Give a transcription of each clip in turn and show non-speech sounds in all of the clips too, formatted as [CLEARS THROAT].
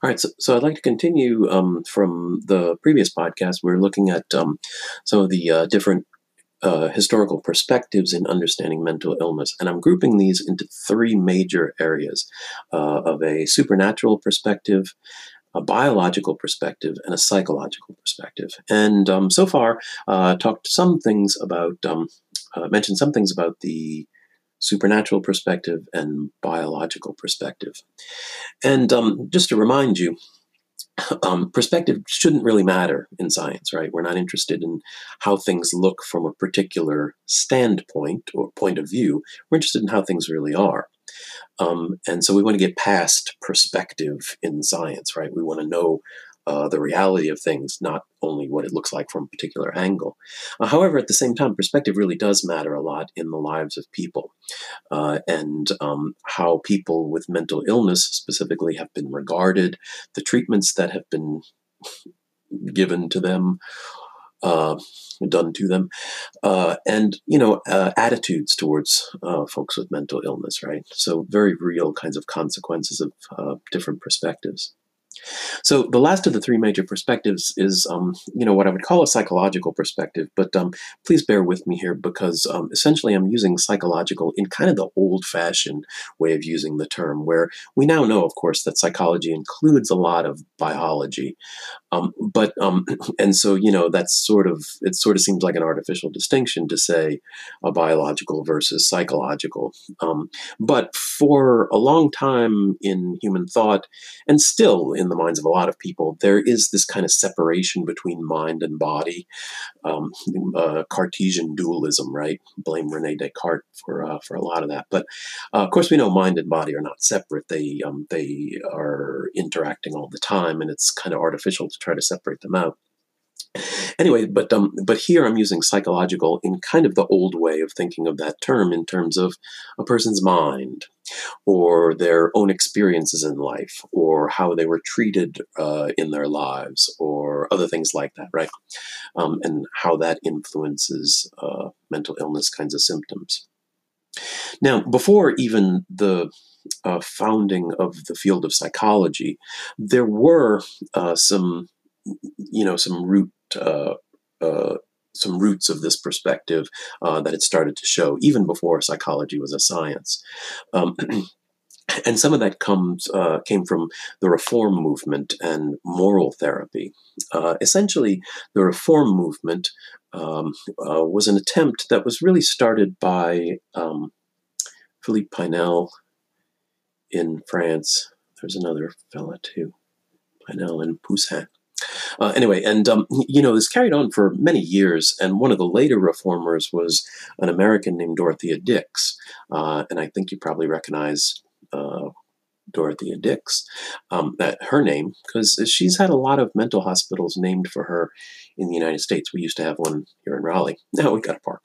All right, so, so I'd like to continue um, from the previous podcast. We are looking at um, some of the uh, different uh, historical perspectives in understanding mental illness, and I'm grouping these into three major areas uh, of a supernatural perspective, a biological perspective, and a psychological perspective. And um, so far, uh, talked some things about, um, uh, mentioned some things about the supernatural perspective and biological perspective. And um, just to remind you, [CLEARS THROAT] um, perspective shouldn't really matter in science, right? We're not interested in how things look from a particular standpoint or point of view. We're interested in how things really are. Um, and so we want to get past perspective in science, right? We want to know uh, the reality of things, not only what it looks like from a particular angle. Uh, however, at the same time, perspective really does matter a lot in the lives of people uh, and um, how people with mental illness specifically have been regarded, the treatments that have been [LAUGHS] given to them. Uh, done to them, uh, and you know uh, attitudes towards uh, folks with mental illness, right? So very real kinds of consequences of uh, different perspectives. So the last of the three major perspectives is, um, you know, what I would call a psychological perspective. But um, please bear with me here because um, essentially I'm using psychological in kind of the old-fashioned way of using the term, where we now know, of course, that psychology includes a lot of biology. Um, but um, [CLEARS THROAT] and so you know that's sort of it sort of seems like an artificial distinction to say a biological versus psychological. Um, but for a long time in human thought, and still in the minds of a lot of people, there is this kind of separation between mind and body, um, uh, Cartesian dualism, right? Blame Rene Descartes for uh, for a lot of that. But uh, of course, we know mind and body are not separate. They um, they are interacting all the time, and it's kind of artificial to try to separate them out. Anyway, but um, but here I'm using psychological in kind of the old way of thinking of that term in terms of a person's mind, or their own experiences in life, or how they were treated uh, in their lives, or other things like that, right? Um, and how that influences uh, mental illness kinds of symptoms. Now, before even the uh, founding of the field of psychology, there were uh, some, you know, some root uh, uh, some roots of this perspective uh, that it started to show even before psychology was a science. Um, [CLEARS THROAT] and some of that comes uh, came from the reform movement and moral therapy. Uh, essentially, the reform movement um, uh, was an attempt that was really started by um, Philippe Pinel in France. There's another fella too, Pinel and Pussin. Uh, anyway, and um, you know, this carried on for many years, and one of the later reformers was an American named Dorothea Dix, uh, and I think you probably recognize uh, Dorothea Dix, um, that her name, because she's had a lot of mental hospitals named for her in the United States. We used to have one here in Raleigh. [LAUGHS] Now we've got a park.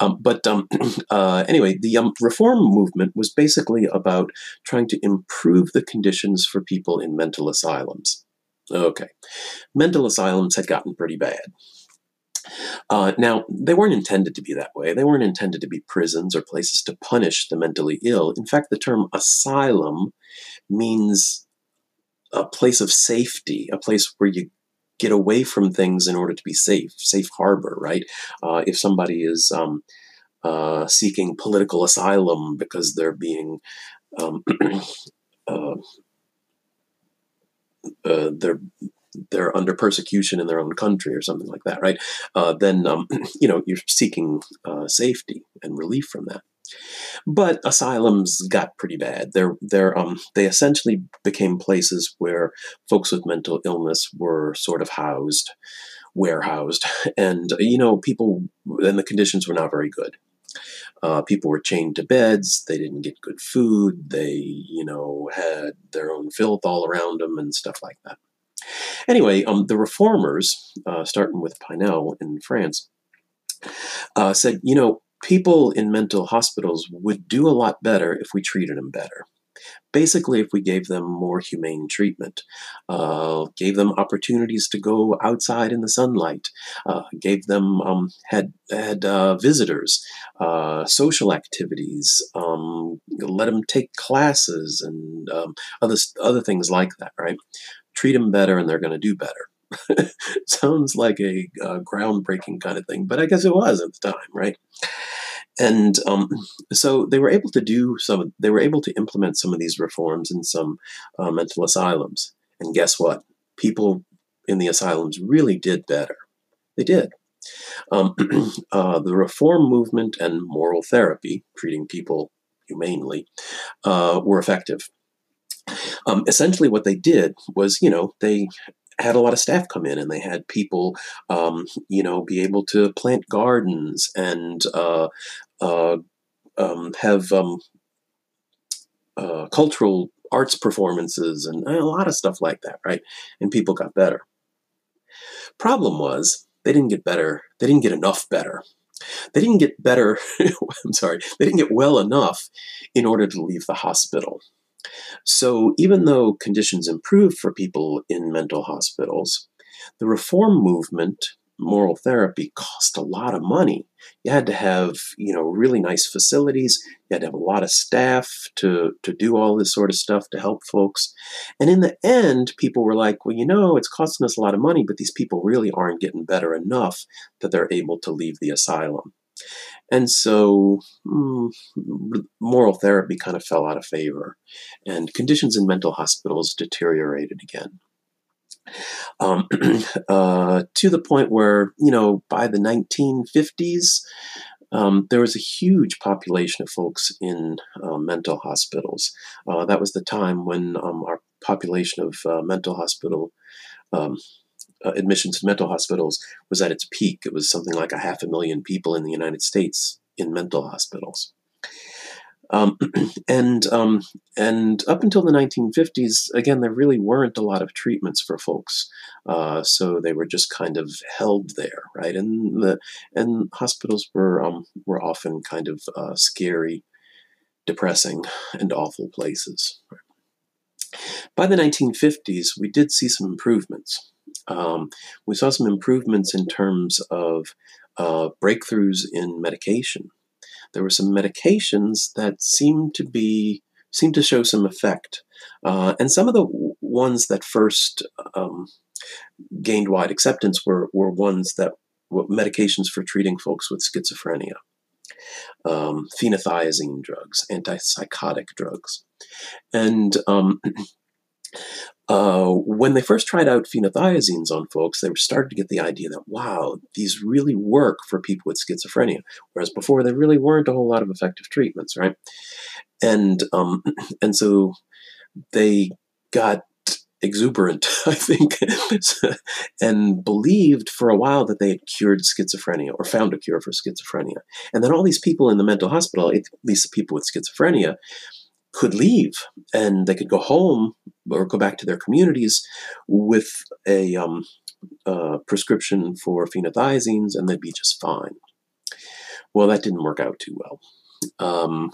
Um, but um, [CLEARS THROAT] uh, anyway, the um, reform movement was basically about trying to improve the conditions for people in mental asylums. Okay. Mental asylums had gotten pretty bad. Uh, now, they weren't intended to be that way. They weren't intended to be prisons or places to punish the mentally ill. In fact, the term asylum means a place of safety, a place where you get away from things in order to be safe, safe harbor, right? Uh, if somebody is um, uh, seeking political asylum because they're being um, [CLEARS THROAT] uh, they're they're under persecution in their own country or something like that, right? Uh, then um, [CLEARS THROAT] you know you're seeking uh, safety and relief from that. But asylums got pretty bad. They're, they're, um, they essentially became places where folks with mental illness were sort of housed, warehoused, [LAUGHS] and you know people and the conditions were not very good. Uh, people were chained to beds. They didn't get good food. They, you know, had their own filth all around them and stuff like that. Anyway, um, the reformers, uh, starting with Pinel in France, uh, said, you know, people in mental hospitals would do a lot better if we treated them better. Basically, if we gave them more humane treatment, uh, gave them opportunities to go outside in the sunlight, uh, gave them um, had had uh, visitors, uh, social activities, um, let them take classes and um, other other things like that. Right, treat them better, and they're going to do better. [LAUGHS] Sounds like a, a groundbreaking kind of thing, but I guess it was at the time, right? And um, so they were able to do some they were able to implement some of these reforms in some uh, mental asylums. And guess what? People in the asylums really did better. They did. Um, [CLEARS THROAT] uh, the reform movement and moral therapy treating people humanely uh, were effective. Um, essentially what they did was you know they had a lot of staff come in and they had people um, you know be able to plant gardens and uh, uh, um, have um, uh, cultural arts performances and a lot of stuff like that right? And people got better. Problem was they didn't get better they didn't get enough better. They didn't get better [LAUGHS] i'm sorry they didn't get well enough in order to leave the hospital. So even though conditions improved for people in mental hospitals, the reform movement, moral therapy, cost a lot of money. You had to have, you know, really nice facilities. You had to have a lot of staff to, to do all this sort of stuff to help folks. And in the end, people were like, well, you know, it's costing us a lot of money, but these people really aren't getting better enough that they're able to leave the asylum. And so mm, moral therapy kind of fell out of favor, and conditions in mental hospitals deteriorated again. Um, [CLEARS THROAT] uh, to the point where, you know, by the 1950s, um, there was a huge population of folks in uh, mental hospitals. Uh, that was the time when um, our population of uh, mental hospital um, uh, admissions to mental hospitals was at its peak. It was something like a half a million people in the United States in mental hospitals. Um, [CLEARS THROAT] and um, and up until the 1950s, again, there really weren't a lot of treatments for folks, uh, so they were just kind of held there, right? And the and hospitals were um, were often kind of uh, scary, depressing, and awful places. By the 1950s, we did see some improvements. Um, we saw some improvements in terms of uh, breakthroughs in medication. There were some medications that seemed to be seemed to show some effect, uh, and some of the ones that first um, gained wide acceptance were were ones that were medications for treating folks with schizophrenia. Um, phenothiazine drugs, antipsychotic drugs. And um, [CLEARS THROAT] uh, when they first tried out phenothiazines on folks, they started to get the idea that, wow, these really work for people with schizophrenia. Whereas before, there really weren't a whole lot of effective treatments, right? And, um, [CLEARS THROAT] and so they got exuberant, [LAUGHS] I think, [LAUGHS] and believed for a while that they had cured schizophrenia or found a cure for schizophrenia. And then all these people in the mental hospital, at least the people with schizophrenia, could leave and they could go home or go back to their communities with a um, uh, prescription for phenothiazines and they'd be just fine. Well, that didn't work out too well. Um,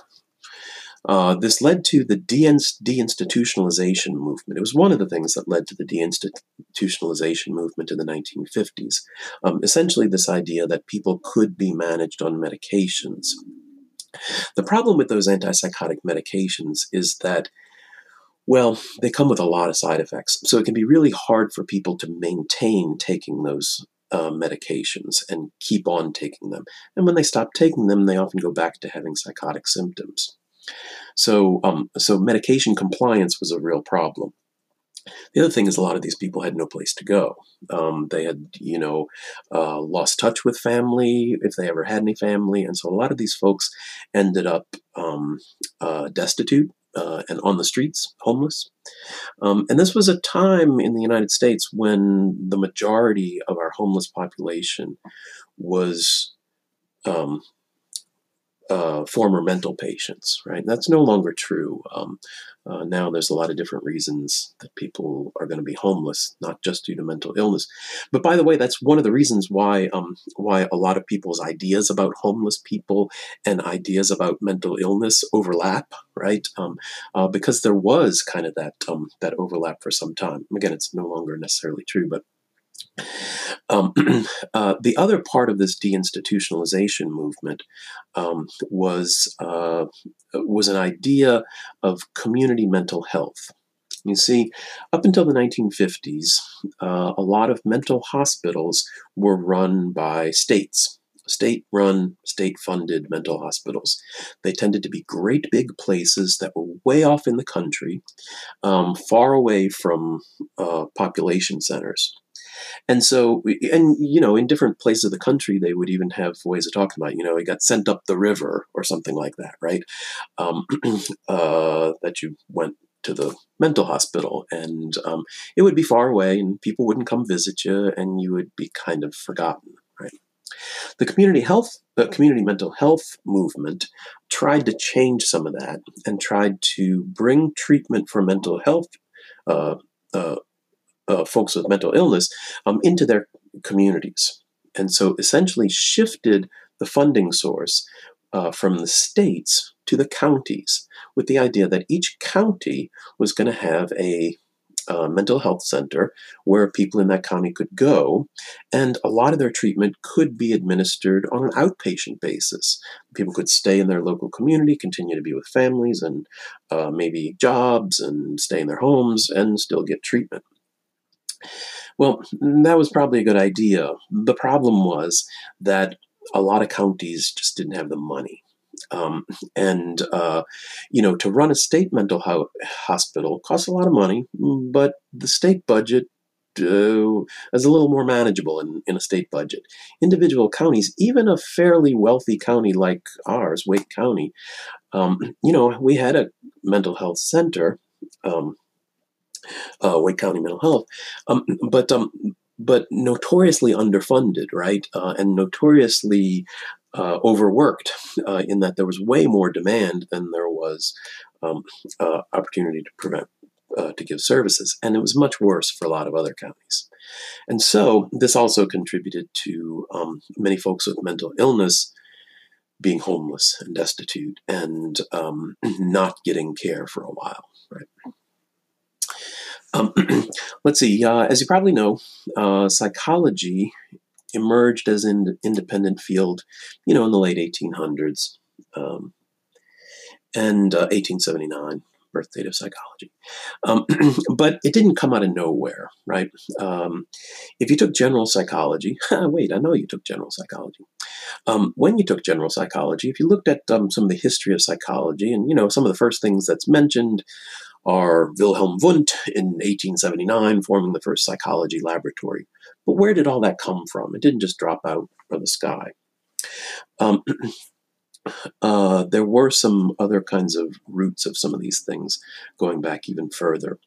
uh, this led to the deinstitutionalization movement. It was one of the things that led to the deinstitutionalization movement in the 1950s. Um, essentially, this idea that people could be managed on medications the problem with those antipsychotic medications is that, well, they come with a lot of side effects. So it can be really hard for people to maintain taking those uh, medications and keep on taking them. And when they stop taking them, they often go back to having psychotic symptoms. So, um, so medication compliance was a real problem. The other thing is, a lot of these people had no place to go. Um, they had, you know, uh, lost touch with family if they ever had any family, and so a lot of these folks ended up um, uh, destitute uh, and on the streets, homeless. Um, and this was a time in the United States when the majority of our homeless population was um, uh, former mental patients, right? That's no longer true. Um, uh, now there's a lot of different reasons that people are going to be homeless, not just due to mental illness. But by the way, that's one of the reasons why um, why a lot of people's ideas about homeless people and ideas about mental illness overlap, right? Um, uh, because there was kind of that um, that overlap for some time. Again, it's no longer necessarily true, but um, [CLEARS THROAT] uh, the other part of this deinstitutionalization movement um, was uh, was an idea of community mental health. You see, up until the 1950s, uh, a lot of mental hospitals were run by states, state run, state funded mental hospitals. They tended to be great big places that were way off in the country, um, far away from uh, population centers. And so, and you know, in different places of the country, they would even have ways of talking about, you know, it got sent up the river or something like that, right? Um, [CLEARS THROAT] uh, that you went to the mental hospital and um, it would be far away and people wouldn't come visit you and you would be kind of forgotten? The community health, the community mental health movement tried to change some of that and tried to bring treatment for mental health uh, uh, uh, folks with mental illness um, into their communities. And so essentially shifted the funding source uh, from the states to the counties with the idea that each county was going to have a uh, mental health center where people in that county could go, and a lot of their treatment could be administered on an outpatient basis. People could stay in their local community, continue to be with families and uh, maybe jobs, and stay in their homes and still get treatment. Well, that was probably a good idea. The problem was that a lot of counties just didn't have the money. Um, and, uh, you know, to run a state mental ho- hospital costs a lot of money, but the state budget uh, is a little more manageable in, in a state budget. Individual counties, even a fairly wealthy county like ours, Wake County, um, you know, we had a mental health center. Um, uh, Wake County Mental Health, um, but um, but notoriously underfunded, right, uh, and notoriously uh, overworked uh, in that there was way more demand than there was um, uh, opportunity to prevent uh, to give services, and it was much worse for a lot of other counties. And so this also contributed to um, many folks with mental illness being homeless and destitute and um, [CLEARS THROAT] not getting care for a while, right? Um, [CLEARS THROAT] let's see. Uh, as you probably know, uh, psychology emerged as an independent field, you know, in the late 1800s um, and uh, 1879, birth date of psychology. Um, [CLEARS THROAT] but it didn't come out of nowhere, right? Um, if you took general psychology, [LAUGHS] wait, I know you took general psychology. Um, when you took general psychology, if you looked at um, some of the history of psychology, and you know, some of the first things that's mentioned are Wilhelm Wundt in 1879 forming the first psychology laboratory. But where did all that come from? It didn't just drop out from the sky. Um, [CLEARS THROAT] uh, there were some other kinds of roots of some of these things going back even further.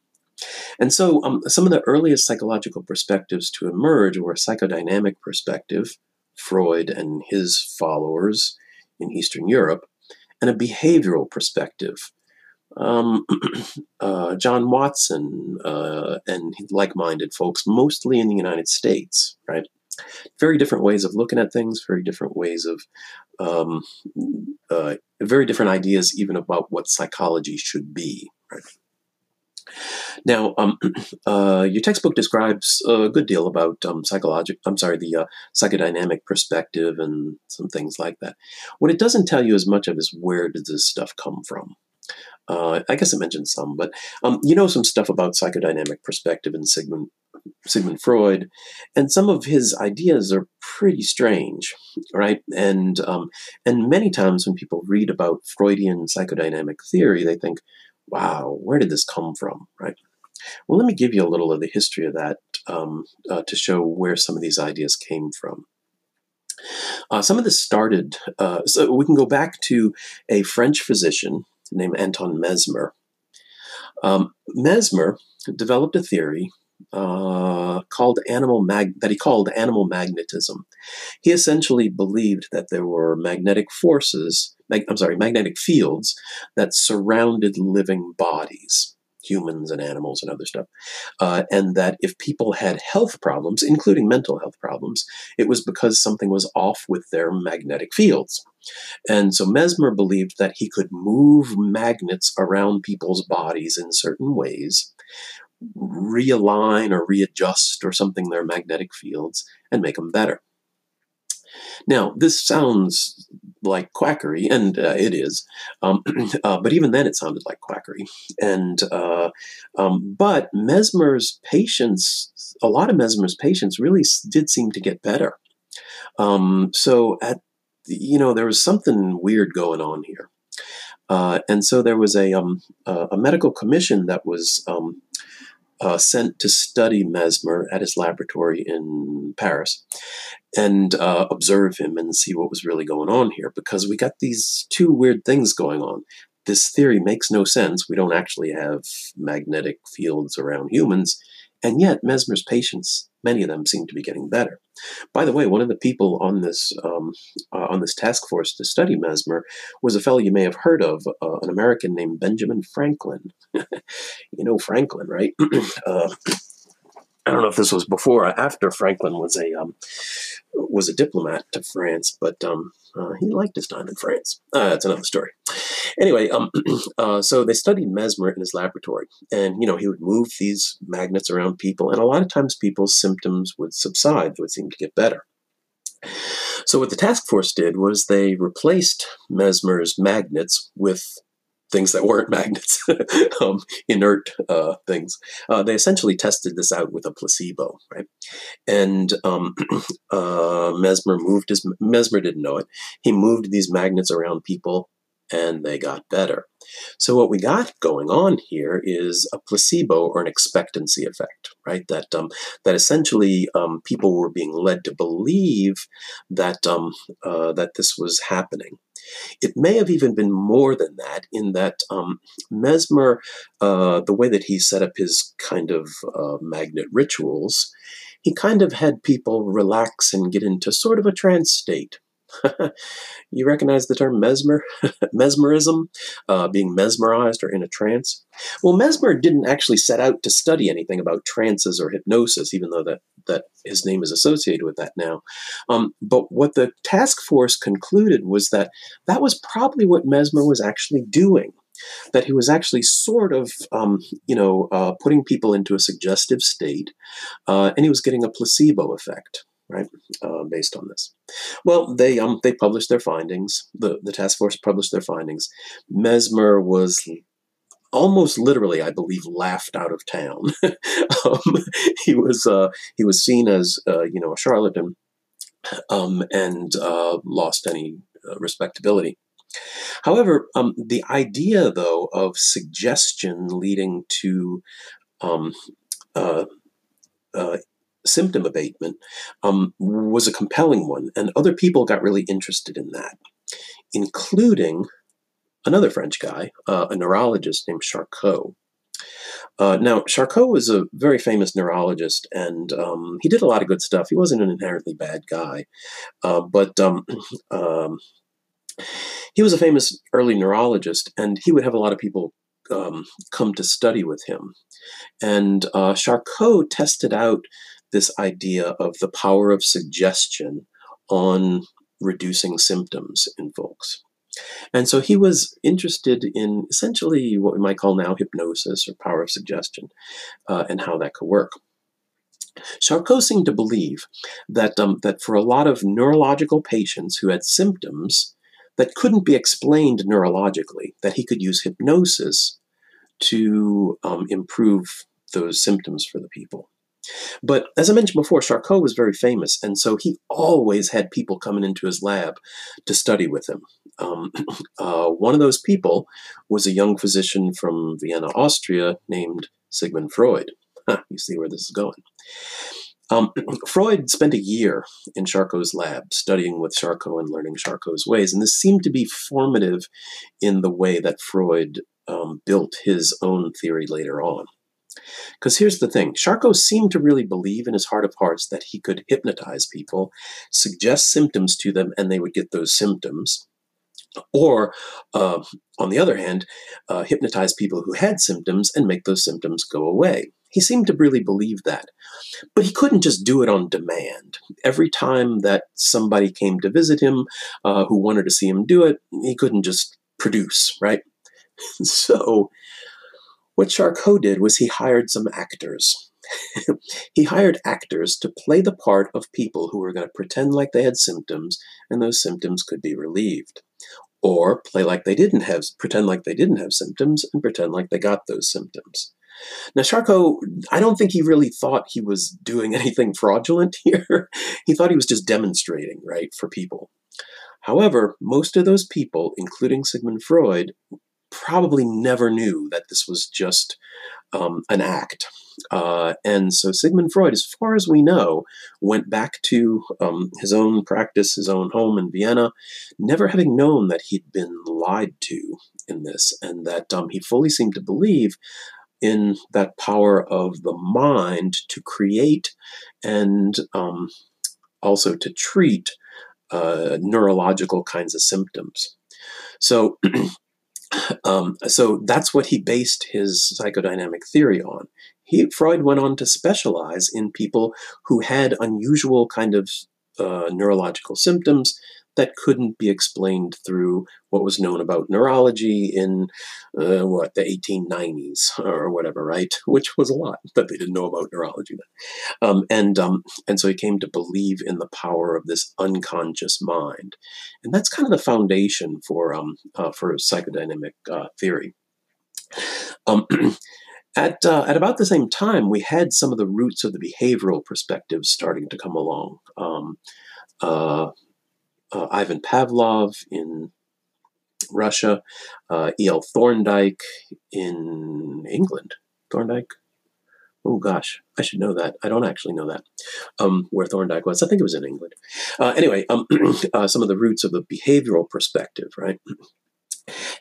And so, um, some of the earliest psychological perspectives to emerge were a psychodynamic perspective, Freud and his followers in Eastern Europe, and a behavioral perspective, um, [CLEARS THROAT] uh, John Watson uh, and like-minded folks, mostly in the United States, right? Very different ways of looking at things, very different ways of, um, uh, very different ideas even about what psychology should be, right? Now, um, [CLEARS THROAT] uh, your textbook describes a good deal about um, psychological, I'm sorry, the uh, psychodynamic perspective and some things like that. What it doesn't tell you as much of is where does this stuff come from? Uh, I guess I mentioned some, but um, you know some stuff about psychodynamic perspective and Sigmund Sigmund Freud, and some of his ideas are pretty strange, right? And um, and many times when people read about Freudian psychodynamic theory, they think, "Wow, where did this come from?" Right? Well, let me give you a little of the history of that um, uh, to show where some of these ideas came from. Uh, some of this started, uh, so we can go back to a French physician named Anton Mesmer. Um, Mesmer developed a theory uh, called animal mag- that he called animal magnetism. He essentially believed that there were magnetic forces, mag- I'm sorry, magnetic fields that surrounded living bodies, humans and animals and other stuff, uh, and that if people had health problems, including mental health problems, it was because something was off with their magnetic fields. And so Mesmer believed that he could move magnets around people's bodies in certain ways realign or readjust or something their magnetic fields and make them better. Now, this sounds like quackery, and uh, it is, um, [CLEARS THROAT] uh, but even then it sounded like quackery. And uh, um, but Mesmer's patients, a lot of Mesmer's patients, really did seem to get better. Um, so at you know there was something weird going on here. Uh, and so there was a, um, a medical commission that was um, uh, sent to study Mesmer at his laboratory in Paris and uh, observe him and see what was really going on here because we got these two weird things going on. This theory makes no sense. We don't actually have magnetic fields around humans, and yet Mesmer's patients, many of them seem to be getting better. By the way, one of the people on this um, uh, on this task force to study Mesmer was a fellow you may have heard of, uh, an American named Benjamin Franklin. [LAUGHS] you know Franklin, right? [CLEARS THROAT] uh, I don't know if this was before or after Franklin was a um, was a diplomat to France, but um, uh, he liked his time in France. Uh, that's another story. Anyway, um, [CLEARS THROAT] uh, so they studied Mesmer in his laboratory, and you know he would move these magnets around people, and a lot of times people's symptoms would subside; they would seem to get better. So what the task force did was they replaced Mesmer's magnets with things that weren't [LAUGHS] magnets, [LAUGHS] um, inert uh, things. Uh, they essentially tested this out with a placebo, right? And um, [CLEARS THROAT] uh, Mesmer moved his Mesmer didn't know it. He moved these magnets around people, and they got better. So what we got going on here is a placebo or an expectancy effect, right? That um, that essentially um, people were being led to believe that um, uh, that this was happening. It may have even been more than that, in that um, Mesmer, uh, the way that he set up his kind of uh, magnet rituals, he kind of had people relax and get into sort of a trance state. [LAUGHS] you recognize the term mesmer, [LAUGHS] mesmerism, uh, being mesmerized or in a trance. Well, Mesmer didn't actually set out to study anything about trances or hypnosis, even though that that his name is associated with that now. Um, but what the task force concluded was that that was probably what Mesmer was actually doing. That he was actually sort of, um, you know, uh, putting people into a suggestive state, uh, and he was getting a placebo effect right, uh, based on this. Well, they um, they published their findings. The the task force published their findings. Mesmer was almost literally, I believe, laughed out of town. [LAUGHS] um, he was uh, he was seen as uh, you know a charlatan um, and uh, lost any uh, respectability. However, um, the idea, though, of suggestion leading to um, uh, uh, symptom abatement um, was a compelling one, and other people got really interested in that, including another French guy, uh, a neurologist named Charcot. Uh, now, Charcot was a very famous neurologist, and um, he did a lot of good stuff. He wasn't an inherently bad guy, uh, but um, [CLEARS THROAT] um, he was a famous early neurologist, and he would have a lot of people um, come to study with him. And uh, Charcot tested out this idea of the power of suggestion on reducing symptoms in folks. And so he was interested in essentially what we might call now hypnosis or power of suggestion uh, and how that could work. Charcot seemed to believe that, um, that for a lot of neurological patients who had symptoms that couldn't be explained neurologically, that he could use hypnosis to um, improve those symptoms for the people. But as I mentioned before, Charcot was very famous, and so he always had people coming into his lab to study with him. Um, [CLEARS THROAT] uh, one of those people was a young physician from Vienna, Austria, named Sigmund Freud. Huh, you see where this is going. Um, [CLEARS THROAT] Freud spent a year in Charcot's lab studying with Charcot and learning Charcot's ways, and this seemed to be formative in the way that Freud um, built his own theory later on. Because here's the thing Charcot seemed to really believe in his heart of hearts that he could hypnotize people, suggest symptoms to them, and they would get those symptoms. Or, uh, on the other hand, uh, hypnotize people who had symptoms and make those symptoms go away. He seemed to really believe that. But he couldn't just do it on demand. Every time that somebody came to visit him uh, who wanted to see him do it, he couldn't just produce, right? [LAUGHS] so, what Charcot did was he hired some actors. [LAUGHS] he hired actors to play the part of people who were going to pretend like they had symptoms and those symptoms could be relieved. Or play like they didn't have, pretend like they didn't have symptoms and pretend like they got those symptoms. Now, Charcot, I don't think he really thought he was doing [LAUGHS] anything fraudulent here. he thought he was just demonstrating, right, for people. However, most of those people, including Sigmund Freud, probably never knew that this was just um, an act. Uh, and so Sigmund Freud, as far as we know, went back to um, his own practice, his own home in Vienna, never having known that he'd been lied to in this, and that um, he fully seemed to believe in that power of the mind to create and um, also to treat uh, neurological kinds of symptoms. So [CLEARS THROAT] Um, so that's what he based his psychodynamic theory on. He, Freud went on to specialize in people who had unusual kind of uh, neurological symptoms that couldn't be explained through what was known about neurology in uh, what the 1890s or whatever, right? Which was a lot that they didn't know about neurology then. Um, and um, and so he came to believe in the power of this unconscious mind, and that's kind of the foundation for um, uh, for psychodynamic uh, theory. Um, [CLEARS THROAT] at, uh, at about the same time, we had some of the roots of the behavioral perspectives starting to come along. Um, uh, uh, Ivan Pavlov in Russia, uh, E.L. Thorndike in England. Thorndike? Oh gosh, I should know that. I don't actually know that. Um, where Thorndike was. I think it was in England. Uh, anyway, um, [CLEARS THROAT] uh, some of the roots of the behavioral perspective, right?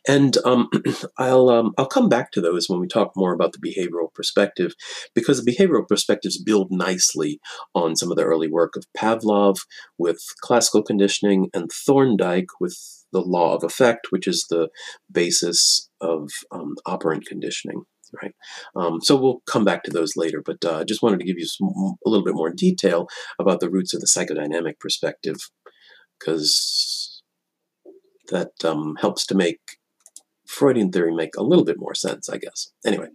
And um, [CLEARS THROAT] I'll um, I'll come back to those when we talk more about the behavioral perspective, because the behavioral perspectives build nicely on some of the early work of Pavlov with classical conditioning and Thorndike with the law of effect, which is the basis of um, operant conditioning. Right. Um, so we'll come back to those later, but uh, just wanted to give you some, a little bit more detail about the roots of the psychodynamic perspective, because that um, helps to make Freudian theory make a little bit more sense, I guess. Anyway,